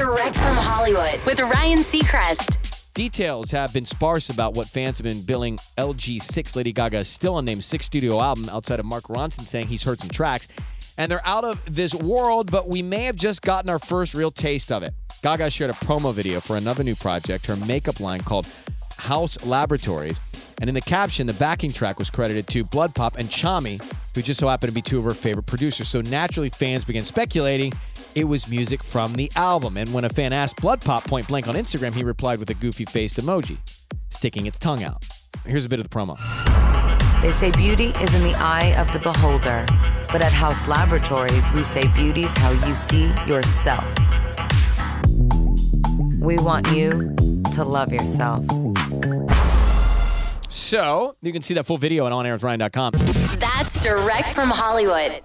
Direct from Hollywood with Ryan Seacrest. Details have been sparse about what fans have been billing LG6 Lady Gaga's still unnamed sixth studio album outside of Mark Ronson saying he's heard some tracks. And they're out of this world, but we may have just gotten our first real taste of it. Gaga shared a promo video for another new project, her makeup line called Haus Laboratories. And in the caption, the backing track was credited to BloodPop and Tchami, who just so happened to be two of her favorite producers. So naturally, fans began speculating it was music from the album. And when a fan asked BloodPop point blank on Instagram, he replied with a goofy faced emoji, sticking its tongue out. Here's a bit of the promo. They say beauty is in the eye of the beholder, but at Haus Laboratories, we say beauty's how you see yourself. We want you to love yourself. So you can see that full video at onairwithryan.com. That's direct from Hollywood.